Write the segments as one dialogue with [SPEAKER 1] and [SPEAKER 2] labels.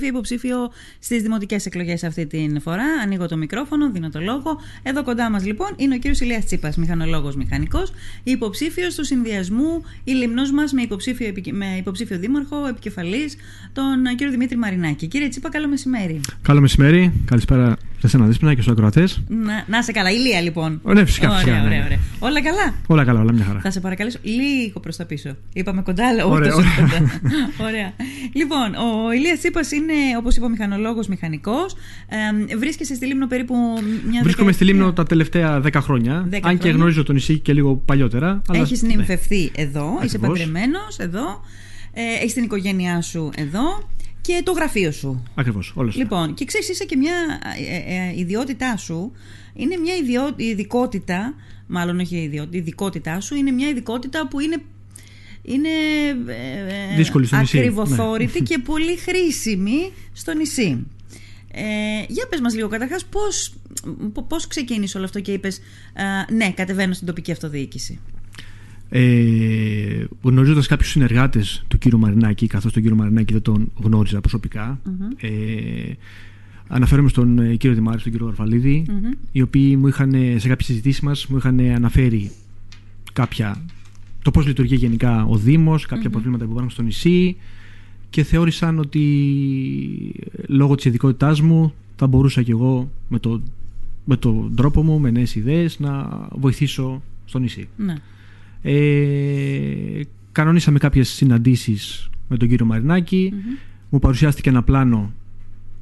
[SPEAKER 1] υποψήφιο στις δημοτικές εκλογές αυτή την φορά. Ανοίγω το μικρόφωνο, δίνω το λόγο. Εδώ κοντά μας λοιπόν είναι ο κύριος Ηλίας Τσίπας, μηχανολόγος μηχανικός, υποψήφιος του συνδυασμού η λιμνός μας με υποψήφιο, με υποψήφιο δήμαρχο, επικεφαλής, τον κύριο Δημήτρη Μαρινάκη. Κύριε Τσίπα, καλό μεσημέρι.
[SPEAKER 2] Καλό μεσημέρι. Καλησπέρα σε εσένα, Δίσπινα και στους ακροατές;
[SPEAKER 1] Να, να σε καλά. Ηλία λοιπόν.
[SPEAKER 2] Ωραία, φυσικά.
[SPEAKER 1] Ωραία,
[SPEAKER 2] φυσικά, ναι.
[SPEAKER 1] ωραία, ωραία. Όλα καλά;
[SPEAKER 2] Όλα καλά, όλα μια χαρά.
[SPEAKER 1] Θα σε παρακαλέσω λίγο προς τα πίσω. Είπαμε κοντά, αλλά όχι
[SPEAKER 2] Ωραία,
[SPEAKER 1] τόσο
[SPEAKER 2] ωραία.
[SPEAKER 1] κοντά. ωραία. Λοιπόν, ο Ηλίας Τσίπας είναι, όπως είπα, μηχανολόγος μηχανικός. Ε, βρίσκεσαι στη Λίμνο περίπου μια
[SPEAKER 2] Βρίσκομαι στη Λίμνο
[SPEAKER 1] δεκαετία.
[SPEAKER 2] τα τελευταία 10 χρόνια.
[SPEAKER 1] Δέκα
[SPEAKER 2] αν και
[SPEAKER 1] χρόνια.
[SPEAKER 2] γνωρίζω το νησί και λίγο παλιότερα. αλλά-
[SPEAKER 1] Έχεις
[SPEAKER 2] ναι.
[SPEAKER 1] νυμφευθεί εδώ, είσαι
[SPEAKER 2] Ακριβώς.
[SPEAKER 1] παντρεμένος εδώ, ε, έχεις την οικογένειά σου εδώ και το γραφείο σου.
[SPEAKER 2] Ακριβώς, όλο αυτό.
[SPEAKER 1] Λοιπόν, και ξέρεις, είσαι και μια ε, ε, ιδιότητά σου, είναι μια ιδιό, ειδικότητα, μάλλον όχι ιδιότητα, η ειδικότητά σου είναι μια ειδικότητα που είναι είναι ε, ε,
[SPEAKER 2] Δύσκολη στο νησί, ναι.
[SPEAKER 1] ακριβοθόρητη και πολύ χρήσιμη στο νησί. Ε, για πες μας λίγο καταρχάς πώς, π- πώς ξεκίνησε όλο αυτό και είπες ε, ναι κατεβαίνω στην τοπική αυτοδιοίκηση;
[SPEAKER 2] Ε, Γνωρίζοντας κάποιους συνεργάτες του κύριου Μαρινάκη, καθώς τον κύριο Μαρινάκη δεν τον γνώριζα προσωπικά, ε, αναφέρομαι στον ε, κύριο Δημάρη, στον κύριο Γαρφαλίδη,
[SPEAKER 1] Μμμ.
[SPEAKER 2] οι οποίοι μου είχαν, ε, σε κάποιες συζητήσεις μας μου είχαν αναφέρει κάποια, το πώς λειτουργεί γενικά ο Δήμος, κάποια προβλήματα που υπάρχουν στο νησί και θεώρησαν ότι ε, λόγω της ειδικότητάς μου θα μπορούσα κι εγώ με, το, με τον τρόπο μου, με νέες ιδέες να βοηθήσω στο νησί.
[SPEAKER 1] Ναι.
[SPEAKER 2] Ε, κανονίσαμε κάποιες συναντήσεις με τον κύριο Μαρινάκη.
[SPEAKER 1] Μμμ.
[SPEAKER 2] Μου παρουσιάστηκε ένα πλάνο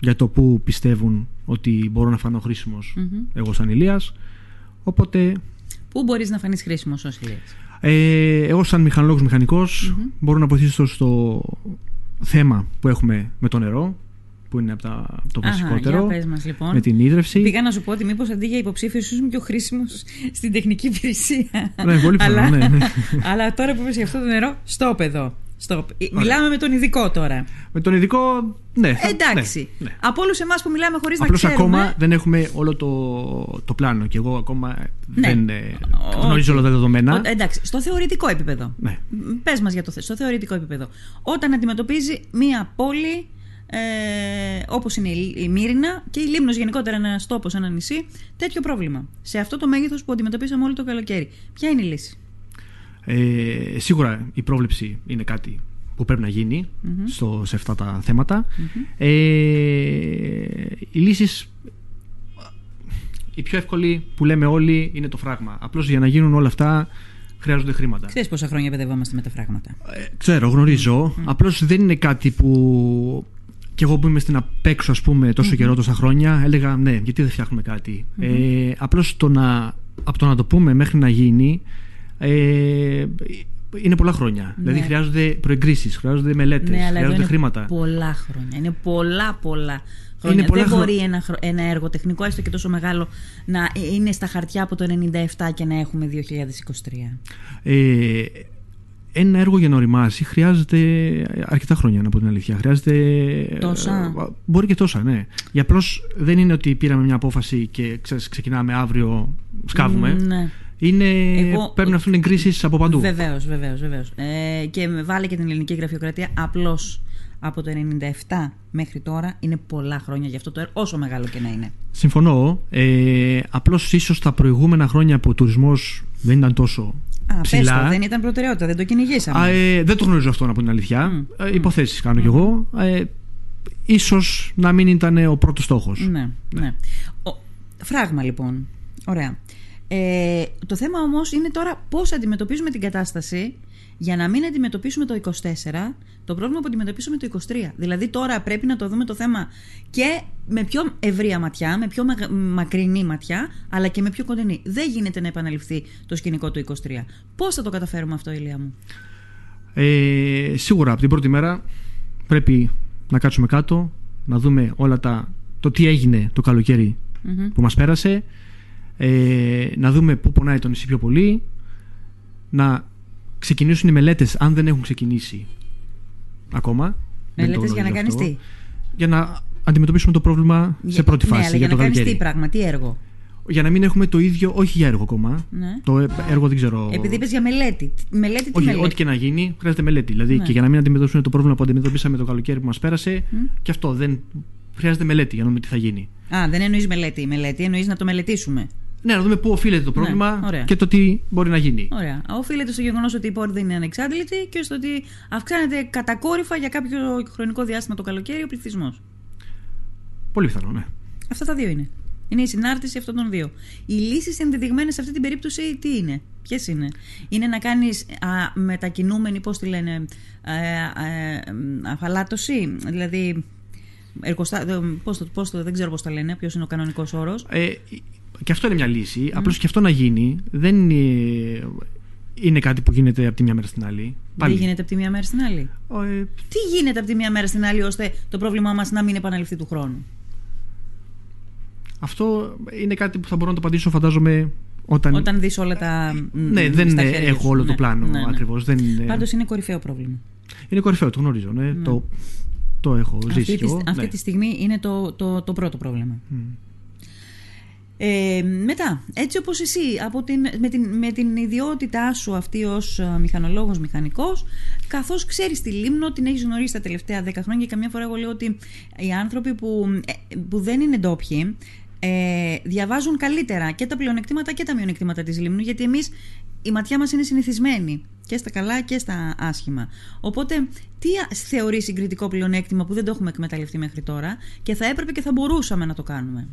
[SPEAKER 2] για το που πιστεύουν ότι μπορώ να φανώ χρήσιμος
[SPEAKER 1] Μμμ.
[SPEAKER 2] εγώ σαν Ηλίας. Οπότε
[SPEAKER 1] Πού μπορείς να φανείς χρήσιμος ως Ηλίας;
[SPEAKER 2] ε, εγώ σαν μηχανολόγος μηχανικός
[SPEAKER 1] Μμμ.
[SPEAKER 2] μπορώ να βοηθήσω στο θέμα που έχουμε με το νερό που είναι από τα, το
[SPEAKER 1] Αχα,
[SPEAKER 2] βασικότερο
[SPEAKER 1] για πες μας λοιπόν.
[SPEAKER 2] με την ίδρυυση.
[SPEAKER 1] Πήγα να σου πω ότι μήπως αντί για υποψήφιος ήσουν πιο χρήσιμος στην τεχνική υπηρεσία.
[SPEAKER 2] Ναι, πολύ πιθανό,
[SPEAKER 1] αλλά,
[SPEAKER 2] ναι, ναι.
[SPEAKER 1] αλλά τώρα που είπες για αυτό το νερό, stop εδώ. Stop. Ε, Μιλάμε με τον ειδικό τώρα.
[SPEAKER 2] Με τον ειδικό, ναι.
[SPEAKER 1] Ε,
[SPEAKER 2] θα-
[SPEAKER 1] εντάξει.
[SPEAKER 2] ναι, ναι.
[SPEAKER 1] Από όλους εμάς που μιλάμε χωρίς να
[SPEAKER 2] Απλώς
[SPEAKER 1] ξέρουμε.
[SPEAKER 2] ακόμα δεν έχουμε όλο το, το πλάνο και εγώ ακόμα
[SPEAKER 1] Ναι.
[SPEAKER 2] δεν ε,
[SPEAKER 1] Ο-
[SPEAKER 2] γνωρίζω όλα τα δεδομένα.
[SPEAKER 1] Ο- εντάξει, στο θεωρητικό επίπεδο.
[SPEAKER 2] Ναι.
[SPEAKER 1] Πες μας για το θε- στο θεωρητικό επίπεδο. Όταν αντιμετωπίζει μία πόλη ε, όπως είναι η, η Μύρινα και η Λίμνος γενικότερα ένας τόπος, ένα νησί, τέτοιο πρόβλημα. Σε αυτό το μέγεθος που αντιμετωπίσαμε όλο το καλοκαίρι. Ποια είναι η λύση;
[SPEAKER 2] Ε, σίγουρα η πρόβλεψη είναι κάτι που πρέπει να γινει στο, σε αυτά τα θεματα Ε, οι λύσεις η πιο εύκολη που λέμε όλοι είναι το φράγμα. Απλώς για να γίνουν όλα αυτά χρειάζονται χρήματα.
[SPEAKER 1] Ξέρεις πόσα χρόνια παιδευόμαστε με τα φράγματα;
[SPEAKER 2] Ε, ξέρω, γνωρίζω. Απλώς δεν είναι κάτι που κι εγώ που είμαι στην απέξω ας πούμε τόσο καιρό, τόσα χρόνια έλεγα ναι, γιατί δεν φτιάχνουμε κάτι. Ε, απλώς το να, από το να το πούμε μέχρι να γίνει ε, είναι πολλά χρόνια. Δηλαδή χρειάζονται προεγκρίσεις, χρειάζονται μελέτες,
[SPEAKER 1] Ναι, αλλά εδώ
[SPEAKER 2] χρειάζονται
[SPEAKER 1] είναι
[SPEAKER 2] χρήματα.
[SPEAKER 1] πολλά χρόνια. Είναι πολλά, πολλά χρόνια.
[SPEAKER 2] πολλά
[SPEAKER 1] Δεν
[SPEAKER 2] χρο-
[SPEAKER 1] μπορεί ένα, χρο- ένα έργο τεχνικό, έστω και τόσο μεγάλο, να είναι στα χαρτιά από το 97 και να έχουμε 2023.
[SPEAKER 2] Ε, ένα έργο για να οριμάσει χρειάζεται αρκετά χρόνια, να πω την αλήθεια. Χρειάζεται.
[SPEAKER 1] Τόσα;
[SPEAKER 2] ε, μπορεί και τόσα, ναι. Για απλώς δεν είναι ότι πήραμε μια απόφαση και ξέρεις, ξεκινάμε αύριο, σκάβουμε.
[SPEAKER 1] Ναι.
[SPEAKER 2] Είναι,
[SPEAKER 1] Εγώ-
[SPEAKER 2] πρέπει να έρθουν εγκρίσεις από παντού.
[SPEAKER 1] Βεβαίως, βεβαίως, βεβαίως. Ε, και με βάλε και την ελληνική γραφειοκρατία απλώς από το 97 μέχρι τώρα είναι πολλά χρόνια για αυτό το έργο, όσο μεγάλο και να είναι.
[SPEAKER 2] Συμφωνώ. Ε, απλώς ίσως τα προηγούμενα χρόνια που ο τουρισμός δεν ήταν τόσο
[SPEAKER 1] Α, πες
[SPEAKER 2] ψηλά.
[SPEAKER 1] το, δεν ήταν προτεραιότητα, δεν το κυνηγήσαμε.
[SPEAKER 2] Α, ε, δεν το γνωρίζω αυτό να πω την αλήθεια.
[SPEAKER 1] Μμ.
[SPEAKER 2] Ε, υποθέσεις κάνω κι εγώ. Ε, ίσως να μην ήταν ο πρώτος στόχος.
[SPEAKER 1] Ναι, ναι. Ο, φράγμα λοιπόν. Ωραία. Ε, το θέμα όμως είναι τώρα πώς αντιμετωπίζουμε την κατάσταση για να μην αντιμετωπίσουμε το 24, το πρόβλημα που αντιμετωπίσουμε το 23. Δηλαδή τώρα πρέπει να το δούμε το θέμα και με πιο ευρία ματιά, με πιο μεγα- μακρινή ματιά, αλλά και με πιο κοντινή. Δεν γίνεται να επαναληφθεί το σκηνικό του 23. Πώς θα το καταφέρουμε αυτό, Ηλία μου;
[SPEAKER 2] Ε, σίγουρα από την πρώτη μέρα πρέπει να κάτσουμε κάτω, να δούμε όλα τα, το τι έγινε το καλοκαίρι
[SPEAKER 1] Μμμ.
[SPEAKER 2] που μας πέρασε, ε, να δούμε πού πονάει το νησί πιο πολύ, να ξεκινήσουν οι μελέτες αν δεν έχουν ξεκινήσει ακόμα. Δεν το
[SPEAKER 1] Μελέτες για να
[SPEAKER 2] γνωρίζω
[SPEAKER 1] κάνεις
[SPEAKER 2] αυτό.
[SPEAKER 1] τι;
[SPEAKER 2] Για να αντιμετωπίσουμε το πρόβλημα σε πρώτη
[SPEAKER 1] ναι,
[SPEAKER 2] φάση
[SPEAKER 1] αλλά
[SPEAKER 2] για,
[SPEAKER 1] για
[SPEAKER 2] το
[SPEAKER 1] να κάνεις
[SPEAKER 2] καλοκαίρι.
[SPEAKER 1] τι πράγμα, τι έργο;
[SPEAKER 2] για να μην έχουμε το ίδιο, όχι για έργο ακόμα.
[SPEAKER 1] Ναι.
[SPEAKER 2] Το ε- έργο δεν ξέρω.
[SPEAKER 1] Επειδή είπες για μελέτη. Τι- Μελέτη, τι
[SPEAKER 2] όχι,
[SPEAKER 1] μελέτη;
[SPEAKER 2] ό,τι και να γίνει, χρειάζεται μελέτη. Δηλαδή
[SPEAKER 1] Ναι.
[SPEAKER 2] και για να μην αντιμετωπίσουμε το πρόβλημα που αντιμετωπίσαμε το καλοκαίρι που μας πέρασε,
[SPEAKER 1] Μμ.
[SPEAKER 2] και αυτό δεν. Χρειάζεται μελέτη για να δούμε τι θα γίνει.
[SPEAKER 1] Α, δεν εννοείς μελέτη. Μελέτη εννοείς να το μελετήσουμε.
[SPEAKER 2] Ναι, να δούμε πού οφείλεται το πρόβλημα
[SPEAKER 1] Ναι, ωραία.
[SPEAKER 2] και το τι μπορεί να γίνει.
[SPEAKER 1] Ωραία. Οφείλεται στο γεγονός ότι οι πόροι δεν είναι ανεξάντλητοι και στο ότι αυξάνεται κατακόρυφα για κάποιο χρονικό διάστημα το καλοκαίρι ο πληθυσμός.
[SPEAKER 2] Πολύ πιθανό, ναι.
[SPEAKER 1] Αυτά τα δύο είναι. Είναι η συνάρτηση αυτών των δύο. Οι λύσεις ενδεδειγμένες σε αυτή την περίπτωση τι είναι, ποιες είναι; Είναι να κάνεις μετακινούμενη, πώς τη λένε, ε, ε, αφαλάτωση, δηλαδή. Εργοστα... ε, Πώς το, πώς το, δεν ξέρω πώς τα λένε, ποιος είναι ο κανονικός όρος.
[SPEAKER 2] Ε, και αυτό είναι μια λύση. Απλώς και αυτό να γίνει δεν είναι, είναι κάτι που γίνεται από τη μια μέρα στην άλλη.
[SPEAKER 1] Δεν γίνεται από τη μία μέρα στην άλλη.
[SPEAKER 2] Ε,
[SPEAKER 1] Τι γίνεται από τη μία μέρα στην άλλη ώστε το πρόβλημά μας να μην επαναληφθεί του χρόνου;
[SPEAKER 2] αυτό είναι κάτι που θα μπορώ να το απαντήσω, φαντάζομαι, όταν.
[SPEAKER 1] Όταν δεις όλα τα.
[SPEAKER 2] ναι, δεν
[SPEAKER 1] στα χέρια
[SPEAKER 2] έχω
[SPEAKER 1] σου.
[SPEAKER 2] όλο το
[SPEAKER 1] Ναι,
[SPEAKER 2] πλάνο
[SPEAKER 1] ναι, ναι.
[SPEAKER 2] ακριβώς. Δεν είναι...
[SPEAKER 1] Πάντως είναι κορυφαίο πρόβλημα.
[SPEAKER 2] είναι κορυφαίο, το γνωρίζω. Ναι. Το, το έχω ζήσει.
[SPEAKER 1] Αυτή,
[SPEAKER 2] κι
[SPEAKER 1] τη,
[SPEAKER 2] εγώ,
[SPEAKER 1] αυτή
[SPEAKER 2] ναι.
[SPEAKER 1] τη στιγμή είναι το, το, το πρώτο πρόβλημα.
[SPEAKER 2] Μμ.
[SPEAKER 1] Ε, μετά, έτσι όπως εσύ, από την, με, την, με την ιδιότητά σου αυτή ως ε, μηχανολόγος, μηχανικός, καθώς ξέρεις τη Λίμνο, την έχεις γνωρίσει τα τελευταία 10 χρόνια και καμιά φορά εγώ λέω ότι οι άνθρωποι που, ε, που δεν είναι ντόπιοι ε, διαβάζουν καλύτερα και τα πλεονεκτήματα και τα μειονεκτήματα της Λίμνου, γιατί εμείς η ματιά μας είναι συνηθισμένη και στα καλά και στα άσχημα. Οπότε, τι α- θεωρείς συγκριτικό πλεονέκτημα που δεν το έχουμε εκμεταλλευτεί μέχρι τώρα και θα έπρεπε και θα μπορούσαμε να το κάνουμε;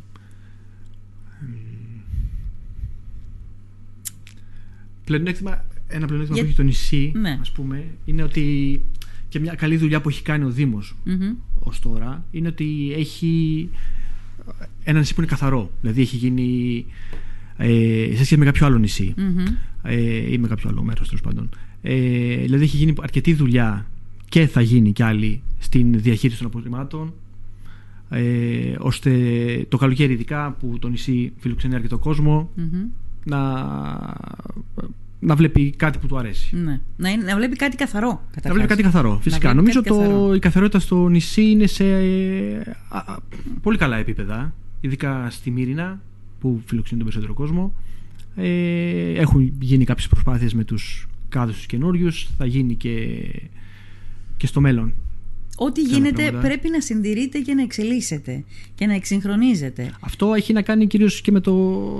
[SPEAKER 2] Πλεονέκτημα, ένα πλεονέκτημα
[SPEAKER 1] Για-
[SPEAKER 2] που έχει το νησί,
[SPEAKER 1] Ναι.
[SPEAKER 2] ας πούμε, είναι ότι και μια καλή δουλειά που έχει κάνει ο Δήμος
[SPEAKER 1] Μμμ.
[SPEAKER 2] ως τώρα είναι ότι έχει ένα νησί που είναι καθαρό. Δηλαδή έχει γίνει ε, σε σχέση με κάποιο άλλο νησί
[SPEAKER 1] Μμμ.
[SPEAKER 2] ε, ή με κάποιο άλλο μέρος τέλος πάντων. Ε, δηλαδή έχει γίνει αρκετή δουλειά και θα γίνει κι άλλη στην διαχείριση των απορριμμάτων ε, ώστε το καλοκαίρι ειδικά που το νησί φιλοξενεί αρκετό κόσμο
[SPEAKER 1] Μμμ.
[SPEAKER 2] να, να βλέπει κάτι που του αρέσει.
[SPEAKER 1] Ναι. Να, είναι, να βλέπει κάτι καθαρό.
[SPEAKER 2] Να
[SPEAKER 1] καταρχάς.
[SPEAKER 2] βλέπει κάτι καθαρό. Φυσικά.
[SPEAKER 1] βλέπει
[SPEAKER 2] Νομίζω
[SPEAKER 1] κάτι καθαρό.
[SPEAKER 2] το, η καθαρότητα στο νησί είναι σε ε, α, α, πολύ καλά επίπεδα. Ειδικά στη Μύρινα που φιλοξενεί τον περισσότερο κόσμο. Ε, έχουν γίνει κάποιες προσπάθειες με τους κάδους τους καινούριους. Θα γίνει και, και στο μέλλον.
[SPEAKER 1] Ό,τι
[SPEAKER 2] Καλά
[SPEAKER 1] γίνεται
[SPEAKER 2] πράγματα.
[SPEAKER 1] πρέπει να συντηρείται και να εξελίσσεται και να εξυγχρονίζεται.
[SPEAKER 2] Αυτό έχει να κάνει κυρίως και με το,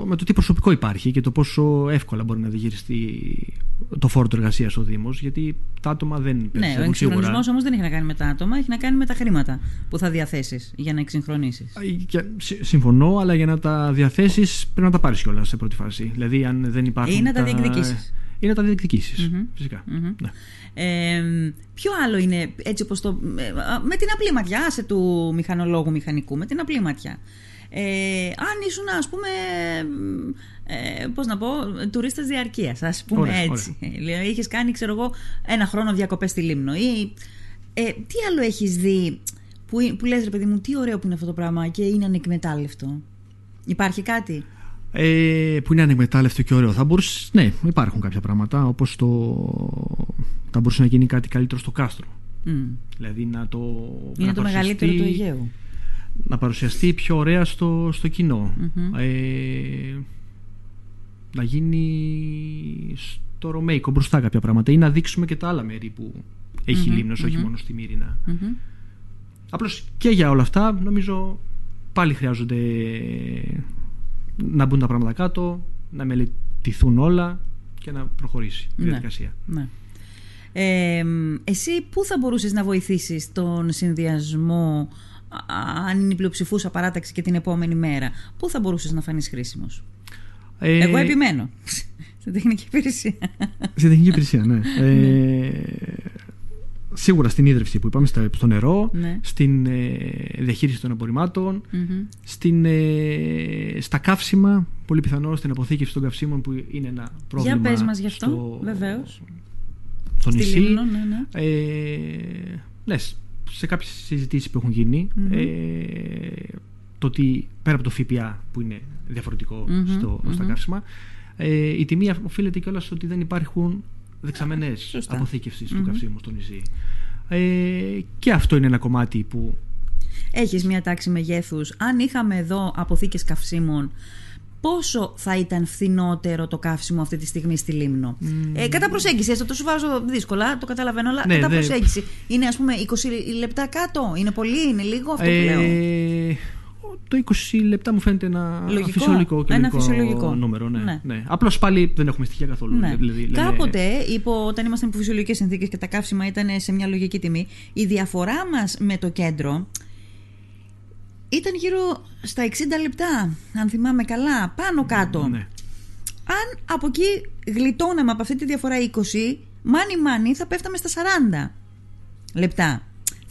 [SPEAKER 2] με το τι προσωπικό υπάρχει και το πόσο εύκολα μπορεί να διαχειριστεί το φόρο του εργασίας ο Δήμος γιατί τα άτομα δεν
[SPEAKER 1] Ναι, ο
[SPEAKER 2] περισσεύουν σίγουρα.
[SPEAKER 1] εξυγχρονισμός όμως δεν έχει να κάνει με τα άτομα, έχει να κάνει με τα χρήματα που θα διαθέσεις για να εξυγχρονίσεις.
[SPEAKER 2] Και συ- Συμφωνώ, αλλά για να τα διαθέσεις πρέπει να τα πάρεις κιόλας σε πρώτη φάση. Δηλαδή, αν δεν υπάρχουν.
[SPEAKER 1] Ή να τα διεκδικήσεις.
[SPEAKER 2] Ή να τα διεκδικήσεις,
[SPEAKER 1] Μμμ.
[SPEAKER 2] Φυσικά.
[SPEAKER 1] Μμμ.
[SPEAKER 2] Ναι.
[SPEAKER 1] Ε, ποιο άλλο είναι έτσι όπως το. ε, α, με την απλή ματιά, άσε του μηχανολόγου μηχανικού, με την απλή ματιά. Ε, αν ήσουν, ας πούμε, ε, πώς να πω, τουρίστας διαρκείας, ας πούμε
[SPEAKER 2] Ωραία,
[SPEAKER 1] έτσι. Λέω, Είχες κάνει, ξέρω εγώ, ένα χρόνο διακοπές στη Λίμνο ή ε, τι άλλο έχεις δει που, που λες ρε παιδί μου, τι ωραίο που είναι αυτό το πράγμα και είναι ανεκμετάλλευτο. Υπάρχει κάτι;
[SPEAKER 2] Ε, που είναι ανεκμετάλλευτο και ωραίο. Θα μπορούσες, ναι, υπάρχουν κάποια πράγματα όπως το. Θα μπορούσε να γίνει κάτι καλύτερο στο κάστρο.
[SPEAKER 1] Μμ.
[SPEAKER 2] Δηλαδή να το.
[SPEAKER 1] Είναι
[SPEAKER 2] να
[SPEAKER 1] το μεγαλύτερο του
[SPEAKER 2] παρουσιαστεί-
[SPEAKER 1] Αιγαίου.
[SPEAKER 2] Να παρουσιαστεί πιο ωραία στο, στο κοινό.
[SPEAKER 1] Μμμ.
[SPEAKER 2] Ε, να γίνει στο Ρωμαϊκό μπροστά κάποια πράγματα ή να δείξουμε και τα άλλα μέρη που έχει η
[SPEAKER 1] Μμμ,
[SPEAKER 2] Λίμνος, όχι
[SPEAKER 1] μμμ.
[SPEAKER 2] μόνο στη Μύρινα.
[SPEAKER 1] Μμμ.
[SPEAKER 2] Απλώς και για όλα αυτά νομίζω πάλι χρειάζονται να μπουν τα πράγματα κάτω, να μελετηθούν όλα και να προχωρήσει η
[SPEAKER 1] Ναι.
[SPEAKER 2] διαδικασία.
[SPEAKER 1] Ναι. Ε, εσύ πού θα μπορούσες να βοηθήσεις τον συνδυασμό α, αν είναι η πλειοψηφούσα παράταξη και την επόμενη μέρα. Πού θα μπορούσες να φανείς χρήσιμος;
[SPEAKER 2] Ε,
[SPEAKER 1] Εγώ επιμένω. Στην τεχνική υπηρεσία.
[SPEAKER 2] Στην τεχνική υπηρεσία, ναι. ε, σίγουρα στην ίδρυυση που είπαμε, στα- στο νερό,
[SPEAKER 1] Ναι.
[SPEAKER 2] στην ε, διαχείριση των απορριμμάτων,
[SPEAKER 1] Μμμ.
[SPEAKER 2] στην, ε, στα καύσιμα, πολύ πιθανό στην αποθήκευση των καυσίμων που είναι ένα πρόβλημα.
[SPEAKER 1] Για πες μας γι' αυτό,
[SPEAKER 2] στο-
[SPEAKER 1] βεβαίως.
[SPEAKER 2] Στο
[SPEAKER 1] Στη
[SPEAKER 2] νησί.
[SPEAKER 1] Λίμνο, ναι, ναι.
[SPEAKER 2] Ε, λες, σε κάποιες συζητήσεις που έχουν γίνει,
[SPEAKER 1] Μμμ.
[SPEAKER 2] ε, το ότι πέρα από το ΦΠΑ που είναι διαφορετικό
[SPEAKER 1] Μμμ,
[SPEAKER 2] στο, στα
[SPEAKER 1] μμμ.
[SPEAKER 2] καύσιμα, ε, η τιμή οφείλεται κιόλας στο ότι δεν υπάρχουν δεξαμενές
[SPEAKER 1] Σωστά.
[SPEAKER 2] αποθήκευσης
[SPEAKER 1] Μμμ.
[SPEAKER 2] του καυσίμου στο νησί. Ε, και αυτό είναι ένα κομμάτι που
[SPEAKER 1] Έχεις μια τάξη μεγέθους. Αν είχαμε εδώ αποθήκες καυσίμων, πόσο θα ήταν φθηνότερο το καύσιμο αυτή τη στιγμή στη Λίμνο; Ε, κατά προσέγγιση, έστω το σου βάζω δύσκολα, το καταλαβαίνω, αλλά
[SPEAKER 2] Ναι,
[SPEAKER 1] κατά
[SPEAKER 2] δε-
[SPEAKER 1] προσέγγιση. Είναι ας πούμε 20 λεπτά κάτω, είναι πολύ, είναι λίγο αυτό που λέω.
[SPEAKER 2] Ε, το 20 λεπτά μου φαίνεται ένα
[SPEAKER 1] Λογικό.
[SPEAKER 2] φυσιολογικό, και
[SPEAKER 1] Ένα
[SPEAKER 2] λογικό
[SPEAKER 1] φυσιολογικό.
[SPEAKER 2] νούμερο. Ναι,
[SPEAKER 1] Ναι.
[SPEAKER 2] ναι. Απλώς πάλι δεν έχουμε στοιχεία καθόλου.
[SPEAKER 1] Ναι.
[SPEAKER 2] Δηλαδή, λέμε-
[SPEAKER 1] Κάποτε, υπό, όταν ήμασταν υπό φυσιολογικές συνθήκες και τα καύσιμα ήταν σε μια λογική τιμή, η διαφορά μας με το κέντρο ήταν γύρω στα 60 λεπτά, αν θυμάμαι καλά, πάνω κάτω.
[SPEAKER 2] Ναι.
[SPEAKER 1] Αν από εκεί γλιτώναμε από αυτή τη διαφορά 20, μάνι μάνι θα πέφταμε στα 40 λεπτά.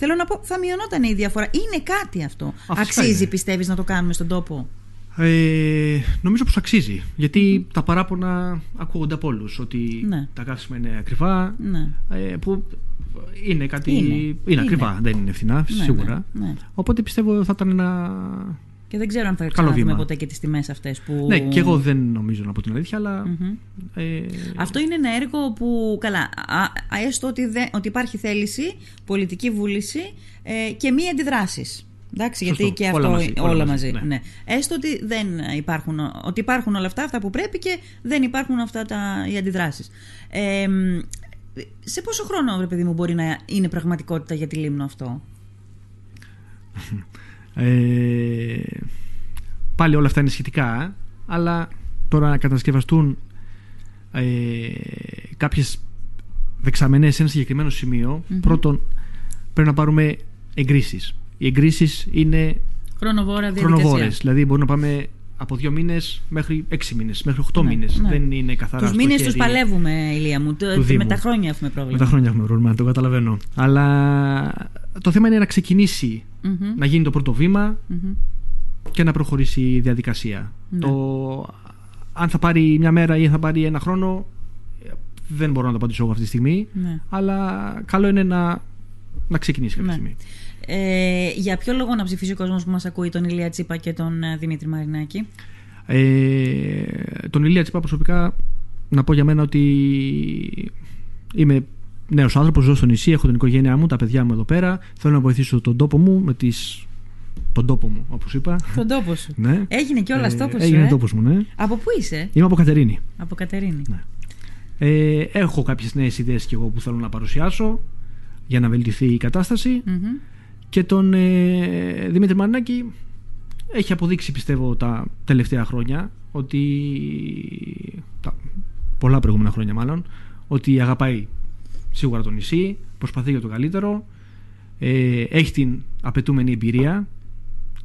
[SPEAKER 1] Θέλω να πω, θα μειωνόταν η διαφορά. Είναι κάτι αυτό.
[SPEAKER 2] φυσικά
[SPEAKER 1] Αξίζει,
[SPEAKER 2] είναι.
[SPEAKER 1] πιστεύεις, να το κάνουμε στον τόπο;
[SPEAKER 2] Ε, νομίζω πως αξίζει. Γιατί τα παράπονα ακούγονται από όλους ότι
[SPEAKER 1] Ναι.
[SPEAKER 2] τα καύσιμα είναι ακριβά.
[SPEAKER 1] Ναι.
[SPEAKER 2] Ε, που είναι κάτι.
[SPEAKER 1] Είναι.
[SPEAKER 2] Είναι,
[SPEAKER 1] Είναι.
[SPEAKER 2] ακριβά, δεν είναι φθηνά,
[SPEAKER 1] Ναι,
[SPEAKER 2] σίγουρα.
[SPEAKER 1] ναι, ναι.
[SPEAKER 2] Οπότε πιστεύω θα ήταν ένα.
[SPEAKER 1] Και δεν ξέρω αν θα
[SPEAKER 2] Καλό
[SPEAKER 1] ξαναδούμε
[SPEAKER 2] βήμα.
[SPEAKER 1] ποτέ και τις τιμές αυτές που...
[SPEAKER 2] Ναι, και εγώ δεν νομίζω να πω την αλήθεια, αλλά.
[SPEAKER 1] Μμμ.
[SPEAKER 2] Ε,
[SPEAKER 1] Αυτό είναι ένα έργο που, καλά, α, α, έστω ότι, δεν- ότι υπάρχει θέληση, πολιτική βούληση ε, και μη αντιδράσεις. Εντάξει,
[SPEAKER 2] Σωστό.
[SPEAKER 1] γιατί και
[SPEAKER 2] Όλα
[SPEAKER 1] αυτό
[SPEAKER 2] μαζί,
[SPEAKER 1] όλα,
[SPEAKER 2] όλα
[SPEAKER 1] μαζί.
[SPEAKER 2] μαζί,
[SPEAKER 1] ναι.
[SPEAKER 2] ναι.
[SPEAKER 1] Έστω ότι δεν υπάρχουν, ότι υπάρχουν όλα αυτά, αυτά που πρέπει και δεν υπάρχουν αυτά τα, οι αντιδράσεις. Ε, μ, σε πόσο χρόνο, ρε παιδί μου, μπορεί να είναι πραγματικότητα για τη Λίμνο αυτό;
[SPEAKER 2] Ε, πάλι όλα αυτά είναι σχετικά, αλλά τώρα να κατασκευαστούν ε, κάποιες δεξαμενές σε ένα συγκεκριμένο σημείο, πρώτον πρέπει να πάρουμε εγκρίσεις. Οι εγκρίσεις είναι
[SPEAKER 1] Χρονοβόρα διαδικασία.
[SPEAKER 2] χρονοβόρες, δηλαδή μπορούμε να πάμε από δύο μήνες μέχρι έξι μήνες, μέχρι οχτώ
[SPEAKER 1] Ναι,
[SPEAKER 2] μήνες.
[SPEAKER 1] ναι.
[SPEAKER 2] Δεν είναι καθαρά
[SPEAKER 1] Τους
[SPEAKER 2] στο
[SPEAKER 1] μήνες
[SPEAKER 2] χέρι.
[SPEAKER 1] τους παλεύουμε, Ηλία μου. Το-
[SPEAKER 2] του
[SPEAKER 1] με
[SPEAKER 2] Δήμου.
[SPEAKER 1] τα χρόνια έχουμε πρόβλημα.
[SPEAKER 2] Με τα χρόνια έχουμε πρόβλημα, το καταλαβαίνω. Αλλά το θέμα είναι να ξεκινήσει,
[SPEAKER 1] Μμμ,
[SPEAKER 2] να γίνει το πρώτο βήμα
[SPEAKER 1] μμμ.
[SPEAKER 2] και να προχωρήσει η διαδικασία.
[SPEAKER 1] Ναι.
[SPEAKER 2] Το, αν θα πάρει μια μέρα ή θα πάρει ένα χρόνο, ε, δεν μπορώ να το απαντήσω εγώ αυτή τη στιγμή.
[SPEAKER 1] Ναι.
[SPEAKER 2] Αλλά καλό είναι να, να ξεκινήσει κάποια
[SPEAKER 1] Ναι.
[SPEAKER 2] στιγμή.
[SPEAKER 1] Ε, για ποιο λόγο να ψηφίσει ο κόσμος που μας ακούει τον Ηλία Τσίπα και τον ε, Δημήτρη Μαρινάκη;
[SPEAKER 2] Ε, τον Ηλία Τσίπα προσωπικά να πω για μένα ότι είμαι νέος άνθρωπος, ζω στο νησί, έχω την οικογένειά μου, τα παιδιά μου εδώ πέρα. Θέλω να βοηθήσω τον τόπο μου με τις... τον τόπο μου, όπως είπα.
[SPEAKER 1] Τον τόπο σου.
[SPEAKER 2] Ναι.
[SPEAKER 1] Έγινε και όλα
[SPEAKER 2] Ε,
[SPEAKER 1] τόπος σου.
[SPEAKER 2] Έγινε
[SPEAKER 1] ε;
[SPEAKER 2] τόπος μου, ναι.
[SPEAKER 1] Από πού είσαι,
[SPEAKER 2] Είμαι από Κατερίνη.
[SPEAKER 1] από Κατερίνη.
[SPEAKER 2] Ναι. Ε, έχω κάποιες νέες ιδέες κι εγώ που θέλω να παρουσιάσω για να βελτιωθεί η κατάσταση
[SPEAKER 1] Μμμ.
[SPEAKER 2] Και τον ε, Δημήτρη Μαρινάκη έχει αποδείξει πιστεύω τα τελευταία χρόνια ότι τα πολλά προηγούμενα χρόνια μάλλον ότι αγαπάει σίγουρα το νησί προσπαθεί για το καλύτερο ε, έχει την απαιτούμενη εμπειρία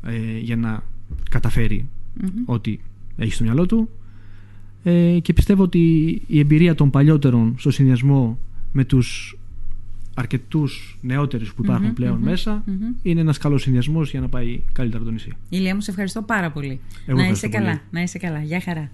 [SPEAKER 2] ε, για να καταφέρει
[SPEAKER 1] Μμμ.
[SPEAKER 2] ό,τι έχει στο μυαλό του ε, και πιστεύω ότι η εμπειρία των παλιότερων στο συνδυασμό με τους αρκετούς νεότερους που υπάρχουν
[SPEAKER 1] Μμμ,
[SPEAKER 2] πλέον
[SPEAKER 1] μμμ,
[SPEAKER 2] μέσα
[SPEAKER 1] μμμ.
[SPEAKER 2] είναι ένας καλός συνδυασμός για να πάει καλύτερα το νησί.
[SPEAKER 1] Ηλία μου, σε ευχαριστώ πάρα πολύ.
[SPEAKER 2] Εγώ
[SPEAKER 1] να
[SPEAKER 2] ευχαριστώ
[SPEAKER 1] είσαι
[SPEAKER 2] πολύ.
[SPEAKER 1] καλά. Να είσαι καλά. Γεια χαρά.